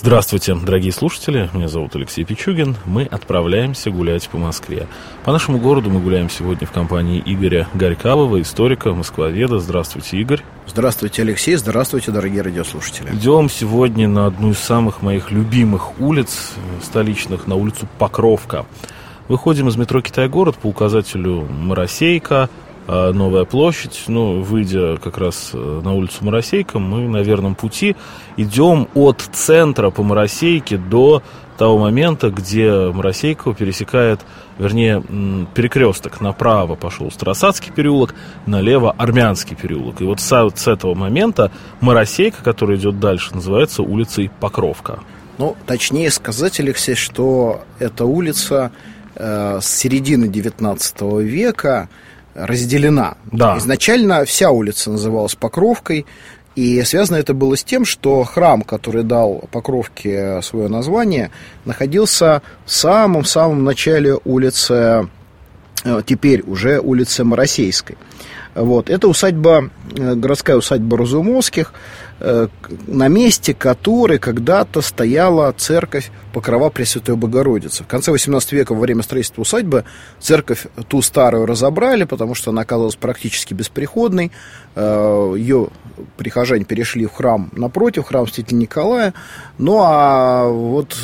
Здравствуйте, дорогие слушатели, меня зовут Алексей Пичугин. Мы отправляемся гулять по Москве. По нашему городу мы гуляем сегодня в компании Игоря Горькавого, историка, москвоведа. Здравствуйте, Игорь. Здравствуйте, Алексей. Здравствуйте, дорогие радиослушатели. Идем сегодня на одну из самых моих любимых улиц э, столичных, на улицу Покровка. Выходим из метро Китай-город по указателю Моросейка, Новая площадь. Ну, выйдя как раз э, на улицу Моросейка, мы на верном пути идем от центра по Моросейке до того момента, где Моросейкова пересекает, вернее, перекресток. Направо пошел Страсацкий переулок, налево Армянский переулок. И вот с, с этого момента Моросейка, которая идет дальше, называется улицей Покровка. Ну, точнее сказать, Алексей, что эта улица э, с середины 19 века разделена. Да. Изначально вся улица называлась Покровкой, и связано это было с тем, что храм, который дал Покровке свое название, находился в самом-самом начале улицы, теперь уже улицы Моросейской. Вот. Это усадьба, э, городская усадьба Разумовских, э, на месте которой когда-то стояла церковь Покрова Пресвятой Богородицы. В конце 18 века, во время строительства усадьбы, церковь ту старую разобрали, потому что она оказалась практически бесприходной. Э, Ее прихожане перешли в храм напротив, храм Святителя Николая. Ну, а вот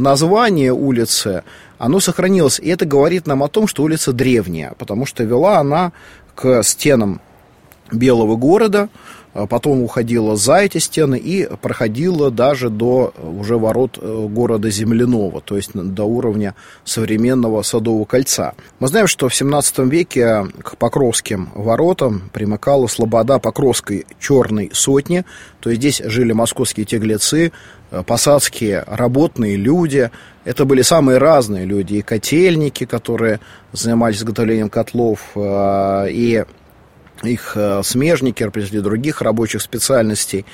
название улицы, оно сохранилось. И это говорит нам о том, что улица древняя, потому что вела она к стенам Белого города, потом уходила за эти стены и проходила даже до уже ворот э, города Земляного, то есть до уровня современного Садового кольца. Мы знаем, что в 17 веке к Покровским воротам примыкала слобода Покровской черной сотни, то есть здесь жили московские теглецы, э, посадские работные люди. Это были самые разные люди, и котельники, которые занимались изготовлением котлов, э, и их э, смежники, представители других рабочих специальностей.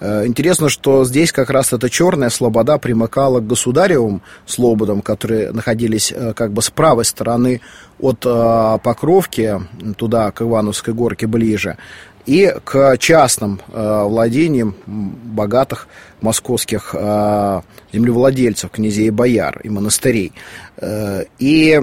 Э, интересно, что здесь как раз эта черная слобода примыкала к государевым слободам, которые находились э, как бы с правой стороны от Покровки, туда, к Ивановской горке ближе, и к частным владениям богатых московских землевладельцев, князей и бояр и монастырей. И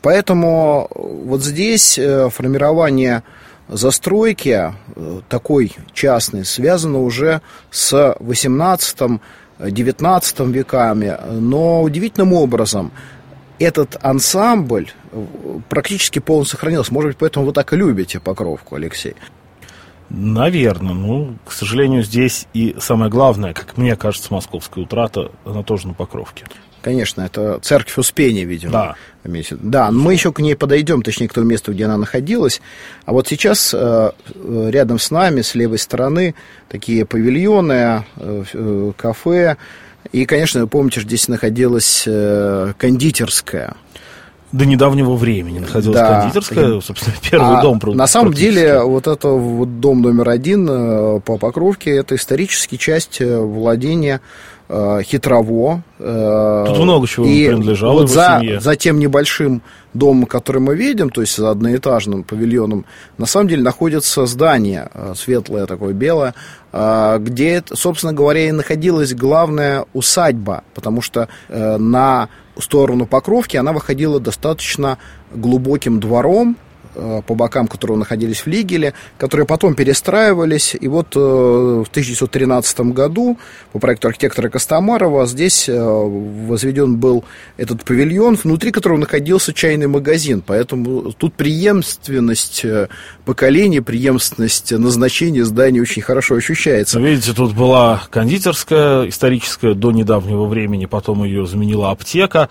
поэтому вот здесь формирование застройки э, такой частной связаны уже с 18 19 веками, но удивительным образом этот ансамбль э, практически полностью сохранился. Может быть, поэтому вы так и любите Покровку, Алексей? Наверное. Ну, к сожалению, здесь и самое главное, как мне кажется, московская утрата, она тоже на Покровке. Конечно, это церковь Успения, видимо. Да. Да, мы еще к ней подойдем, точнее, к тому месту, где она находилась. А вот сейчас э, рядом с нами, с левой стороны, такие павильоны, э, э, кафе. И, конечно, вы помните, здесь находилась кондитерская. До недавнего времени находилась да. кондитерская, собственно, первый а дом. На самом деле, вот это вот дом номер один по Покровке, это исторически часть владения э, хитрово. Э, Тут много чего и принадлежало вот его за, семье. за тем небольшим домом, который мы видим, то есть за одноэтажным павильоном, на самом деле находится здание э, светлое такое, белое, э, где, собственно говоря, и находилась главная усадьба, потому что э, на сторону Покровки она выходила достаточно глубоким двором, Э, по бокам которого находились флигели, которые потом перестраивались. И вот э, в 1913 году по проекту архитектора Костомарова здесь э, возведен был этот павильон, внутри которого находился чайный магазин. Поэтому тут преемственность поколений, преемственность назначения здания очень хорошо ощущается. Видите, тут была кондитерская историческая до недавнего времени, потом ее заменила аптека.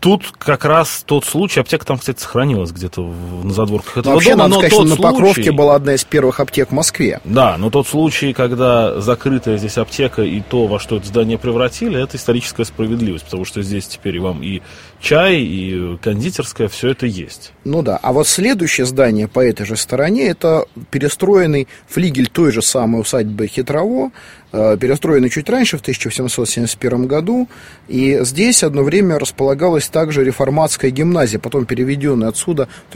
Тут как раз тот случай, аптека там, кстати, сохранилась где-то на задворках этого вообще, дома. Надо но сказать, тот что случай... на Покровке была одна из первых аптек в Москве. Да, но тот случай, когда закрытая здесь аптека и то, во что это здание превратили, это историческая справедливость, потому что здесь теперь и вам и чай, и кондитерская, все это есть. Ну да, а вот следующее здание по этой же стороне, это перестроенный флигель той же самой усадьбы Хитрово, э, перестроенный чуть раньше, в 1771 году, и здесь одно время располагалась также реформатская гимназия, потом переведенная отсюда в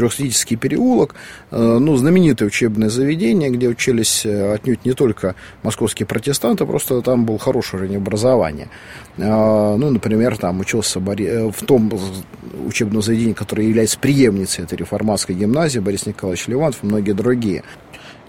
переулок, э, ну, знаменитое учебное заведение, где учились э, отнюдь не только московские протестанты, просто там был хороший уровень образования. Ну, например, там учился в том учебном заведении, которое является преемницей этой реформатской гимназии, Борис Николаевич Левантов и многие другие.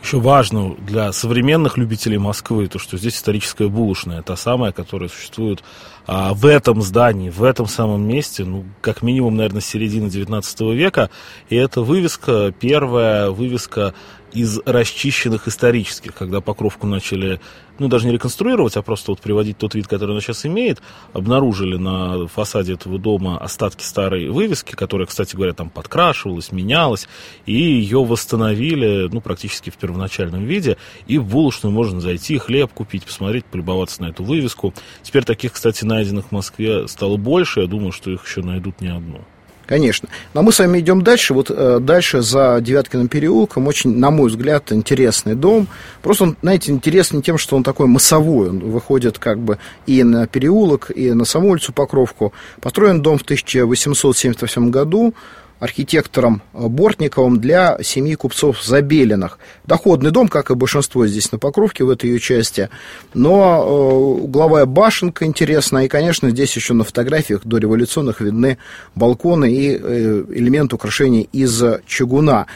Еще важно для современных любителей Москвы, то, что здесь историческая булочная, та самая, которая существует а, в этом здании, в этом самом месте, ну, как минимум, наверное, с середины 19 века. И эта вывеска, первая вывеска из расчищенных исторических, когда Покровку начали, ну, даже не реконструировать, а просто вот приводить тот вид, который она сейчас имеет, обнаружили на фасаде этого дома остатки старой вывески, которая, кстати говоря, там подкрашивалась, менялась, и ее восстановили, ну, практически в первоначальном виде, и в булочную можно зайти, хлеб купить, посмотреть, полюбоваться на эту вывеску. Теперь таких, кстати, найденных в Москве стало больше, я думаю, что их еще найдут не одну. Конечно. Но мы с вами идем дальше. Вот э, дальше за Девяткиным переулком очень, на мой взгляд, интересный дом. Просто он, знаете, интересный тем, что он такой массовой. Он выходит как бы и на переулок, и на саму улицу Покровку. Построен дом в 1878 году архитектором э, Бортниковым для семьи купцов Забелиных. Доходный дом, как и большинство здесь на Покровке в этой ее части, но э, угловая башенка интересная, и, конечно, здесь еще на фотографиях дореволюционных видны балконы и э, элементы украшений из чугуна.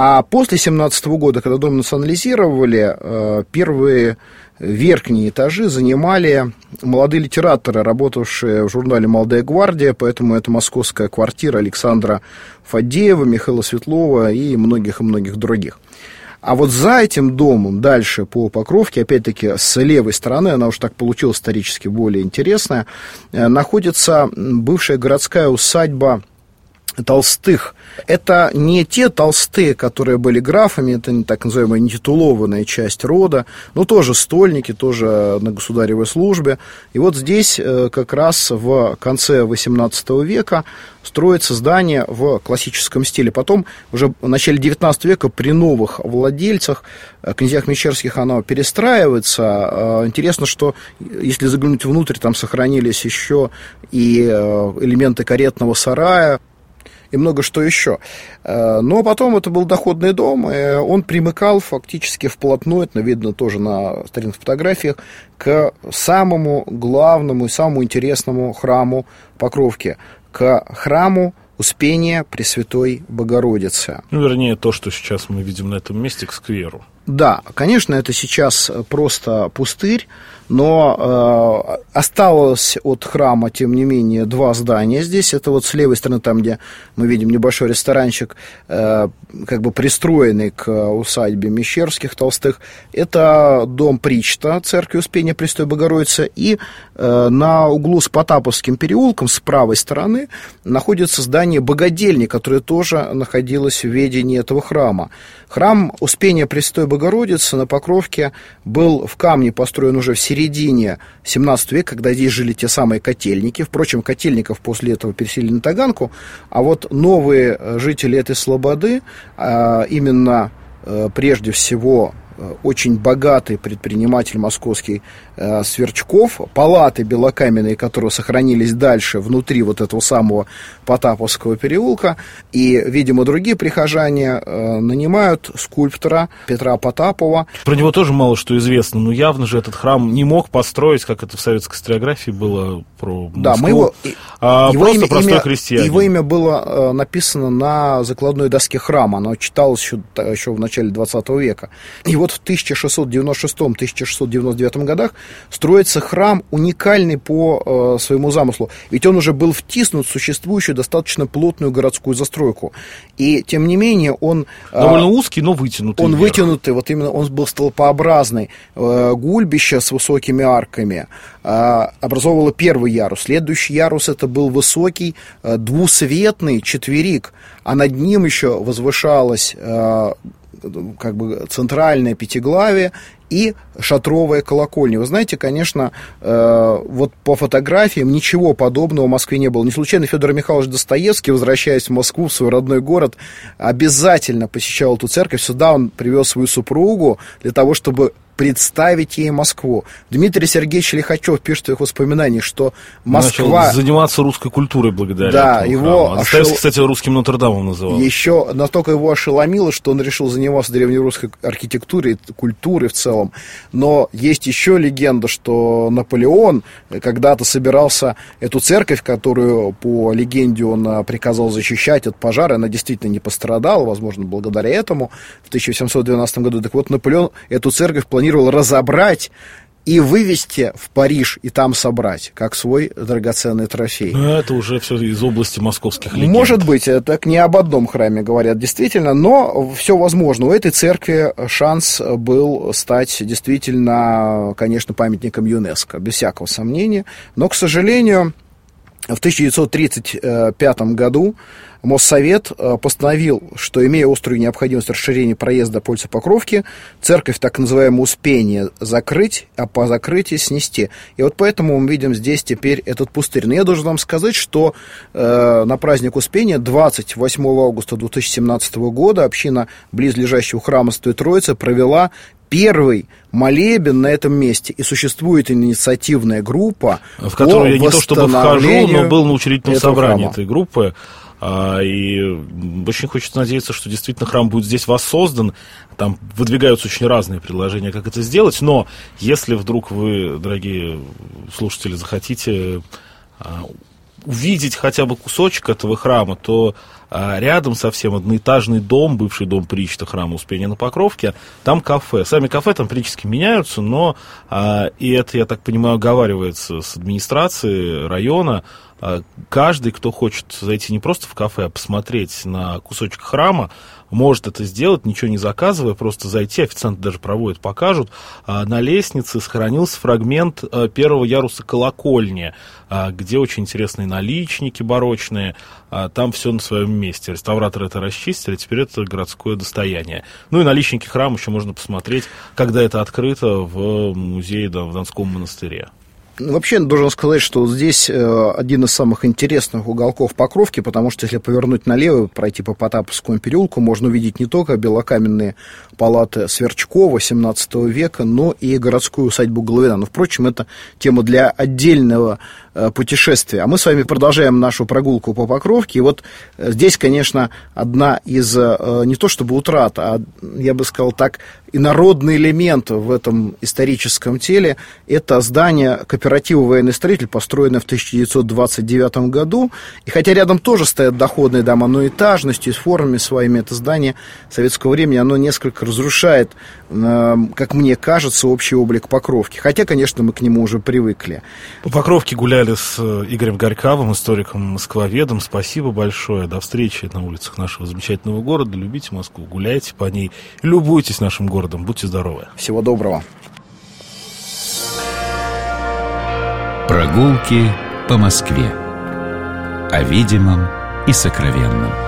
А после 17 года, когда дом национализировали, первые верхние этажи занимали молодые литераторы, работавшие в журнале «Молодая гвардия», поэтому это московская квартира Александра Фадеева, Михаила Светлова и многих и многих других. А вот за этим домом, дальше по Покровке, опять-таки с левой стороны, она уж так получилась исторически более интересная, э, находится бывшая городская усадьба Толстых. Это не те толстые, которые были графами, это не так называемая нетитулованная часть рода, но тоже стольники, тоже на государевой службе. И вот здесь э, как раз в конце XVIII века строится здание в классическом стиле. Потом, уже в начале XIX века, при новых владельцах, э, князьях Мещерских, оно перестраивается. Э, интересно, что если заглянуть внутрь, там сохранились еще и элементы каретного сарая, и много что еще. Э, но потом это был доходный дом, и он примыкал фактически вплотную, это видно тоже на старинных фотографиях, к самому главному и самому интересному храму Покровки, к храму Успения Пресвятой Богородицы. Ну, вернее, то, что сейчас мы видим на этом месте, к скверу. Да, конечно, это сейчас просто пустырь, но э, осталось от храма, тем не менее, два здания здесь. Это вот с левой стороны, там, где мы видим небольшой ресторанчик, э, как бы пристроенный к усадьбе Мещерских Толстых. Это дом Причта, церкви Успения Престой Богородицы. И э, на углу с Потаповским переулком, с правой стороны, находится здание Богодельни, которое тоже находилось в ведении этого храма. Храм Успения Престой Богородицы на Покровке был в камне построен уже в середине 17 века, когда здесь жили те самые котельники. Впрочем, котельников после этого переселили на Таганку, а вот новые э, жители этой слободы, а, именно э, прежде всего очень богатый предприниматель московский э, Сверчков, палаты белокаменные, которые сохранились дальше внутри вот этого самого Потаповского переулка, и, видимо, другие прихожане э, нанимают скульптора Петра Потапова. Про него тоже мало что известно, но явно же этот храм не мог построить, как это в советской историографии было про Москву, да, мы его, а его просто имя, простой имя, крестьянин. Его имя было э, написано на закладной доске храма, оно читалось еще, еще в начале 20 века. И вот в 1696-1699 годах строится храм уникальный по э, своему замыслу. Ведь он уже был втиснут в существующую достаточно плотную городскую застройку. И, тем не менее, он... Э, Довольно узкий, но вытянутый. Он вверх. вытянутый, вот именно он был столпообразный. Э, гульбище с высокими арками э, образовывало первый ярус. Следующий ярус это был высокий э, двусветный четверик, а над ним еще возвышалась э, как бы центральное пятиглавие и шатровая колокольня. Вы знаете, конечно, э, вот по фотографиям ничего подобного в Москве не было. Не случайно Федор Михайлович Достоевский, возвращаясь в Москву, в свой родной город, обязательно посещал эту церковь. Сюда он привез свою супругу для того, чтобы представить ей Москву. Дмитрий Сергеевич Лихачев пишет в своих воспоминаниях, что Москва... Начал заниматься русской культурой благодаря Да, его... Ошел... кстати, русским Нотр-Дамом называл. Еще настолько его ошеломило, что он решил заниматься древнерусской архитектурой, культурой в целом. Но есть еще легенда, что Наполеон когда-то собирался эту церковь, которую по легенде он а, приказал защищать от пожара, она действительно не пострадала, возможно, благодаря этому, в 1712 году. Так вот, Наполеон эту церковь планировал разобрать и вывести в Париж и там собрать, как свой драгоценный трофей. Ну, это уже все из области московских легенд. Может быть, так не об одном храме говорят, действительно, но все возможно. У этой церкви шанс был стать действительно, конечно, памятником ЮНЕСКо, без всякого сомнения. Но, к сожалению, в 1935 году Моссовет э, постановил, что имея острую необходимость расширения проезда по улице Покровки, церковь так называемое Успение закрыть, а по закрытии снести. И вот поэтому мы видим здесь теперь этот пустырь. Но я должен вам сказать, что э, на праздник Успения 28 августа 2017 года община близлежащего храма Святой Троицы провела первый молебен на этом месте. И существует инициативная группа, в которую я не то чтобы вхожу, но был на учредительном собрании храма. этой группы. А, и очень хочется надеяться, что действительно храм будет здесь воссоздан. Там выдвигаются очень разные предложения, как это сделать. Но если вдруг вы, дорогие слушатели, захотите а, увидеть хотя бы кусочек этого храма, то а, рядом совсем одноэтажный дом, бывший дом Причта храма Успения на Покровке, там кафе. Сами кафе там периодически меняются, но, а, и это, я так понимаю, оговаривается с администрацией района, каждый, кто хочет зайти не просто в кафе, а посмотреть на кусочек храма, может это сделать, ничего не заказывая, просто зайти, официанты даже проводят, покажут. А, на лестнице сохранился фрагмент а, первого яруса колокольни, а, где очень интересные наличники барочные, там все на своем месте. Реставраторы это расчистили, теперь это городское достояние. Ну и наличники храма еще можно посмотреть, когда это открыто в музее да, в Донском монастыре. Ну, вообще, должен сказать, что здесь э, один из самых интересных уголков Покровки, потому что если повернуть налево, пройти по Потаповскому переулку, можно увидеть не только белокаменные палаты Сверчкова 17 века, но и городскую усадьбу Головина. Но, впрочем, это тема для отдельного путешествия. А мы с вами продолжаем нашу прогулку по Покровке. И вот э, здесь, конечно, одна из, не то чтобы утрат, а, я бы сказал так, инородный элемент в этом историческом теле – это здание кооператива «Военный строитель», построенное в 1929 году. И хотя рядом тоже стоят доходные дома, но этажностью и формами своими это здание советского времени, оно несколько разрушает, э, как мне кажется, общий облик Покровки. Хотя, конечно, мы к нему уже привыкли. По Покровке гуляли с э, Игорем Горьковым, историком-москвоведом. Спасибо большое. До встречи на улицах нашего замечательного города. Любите Москву, гуляйте по ней, любуйтесь нашим городом городом. Будьте здоровы. Всего доброго. Прогулки по Москве. О видимом и сокровенном.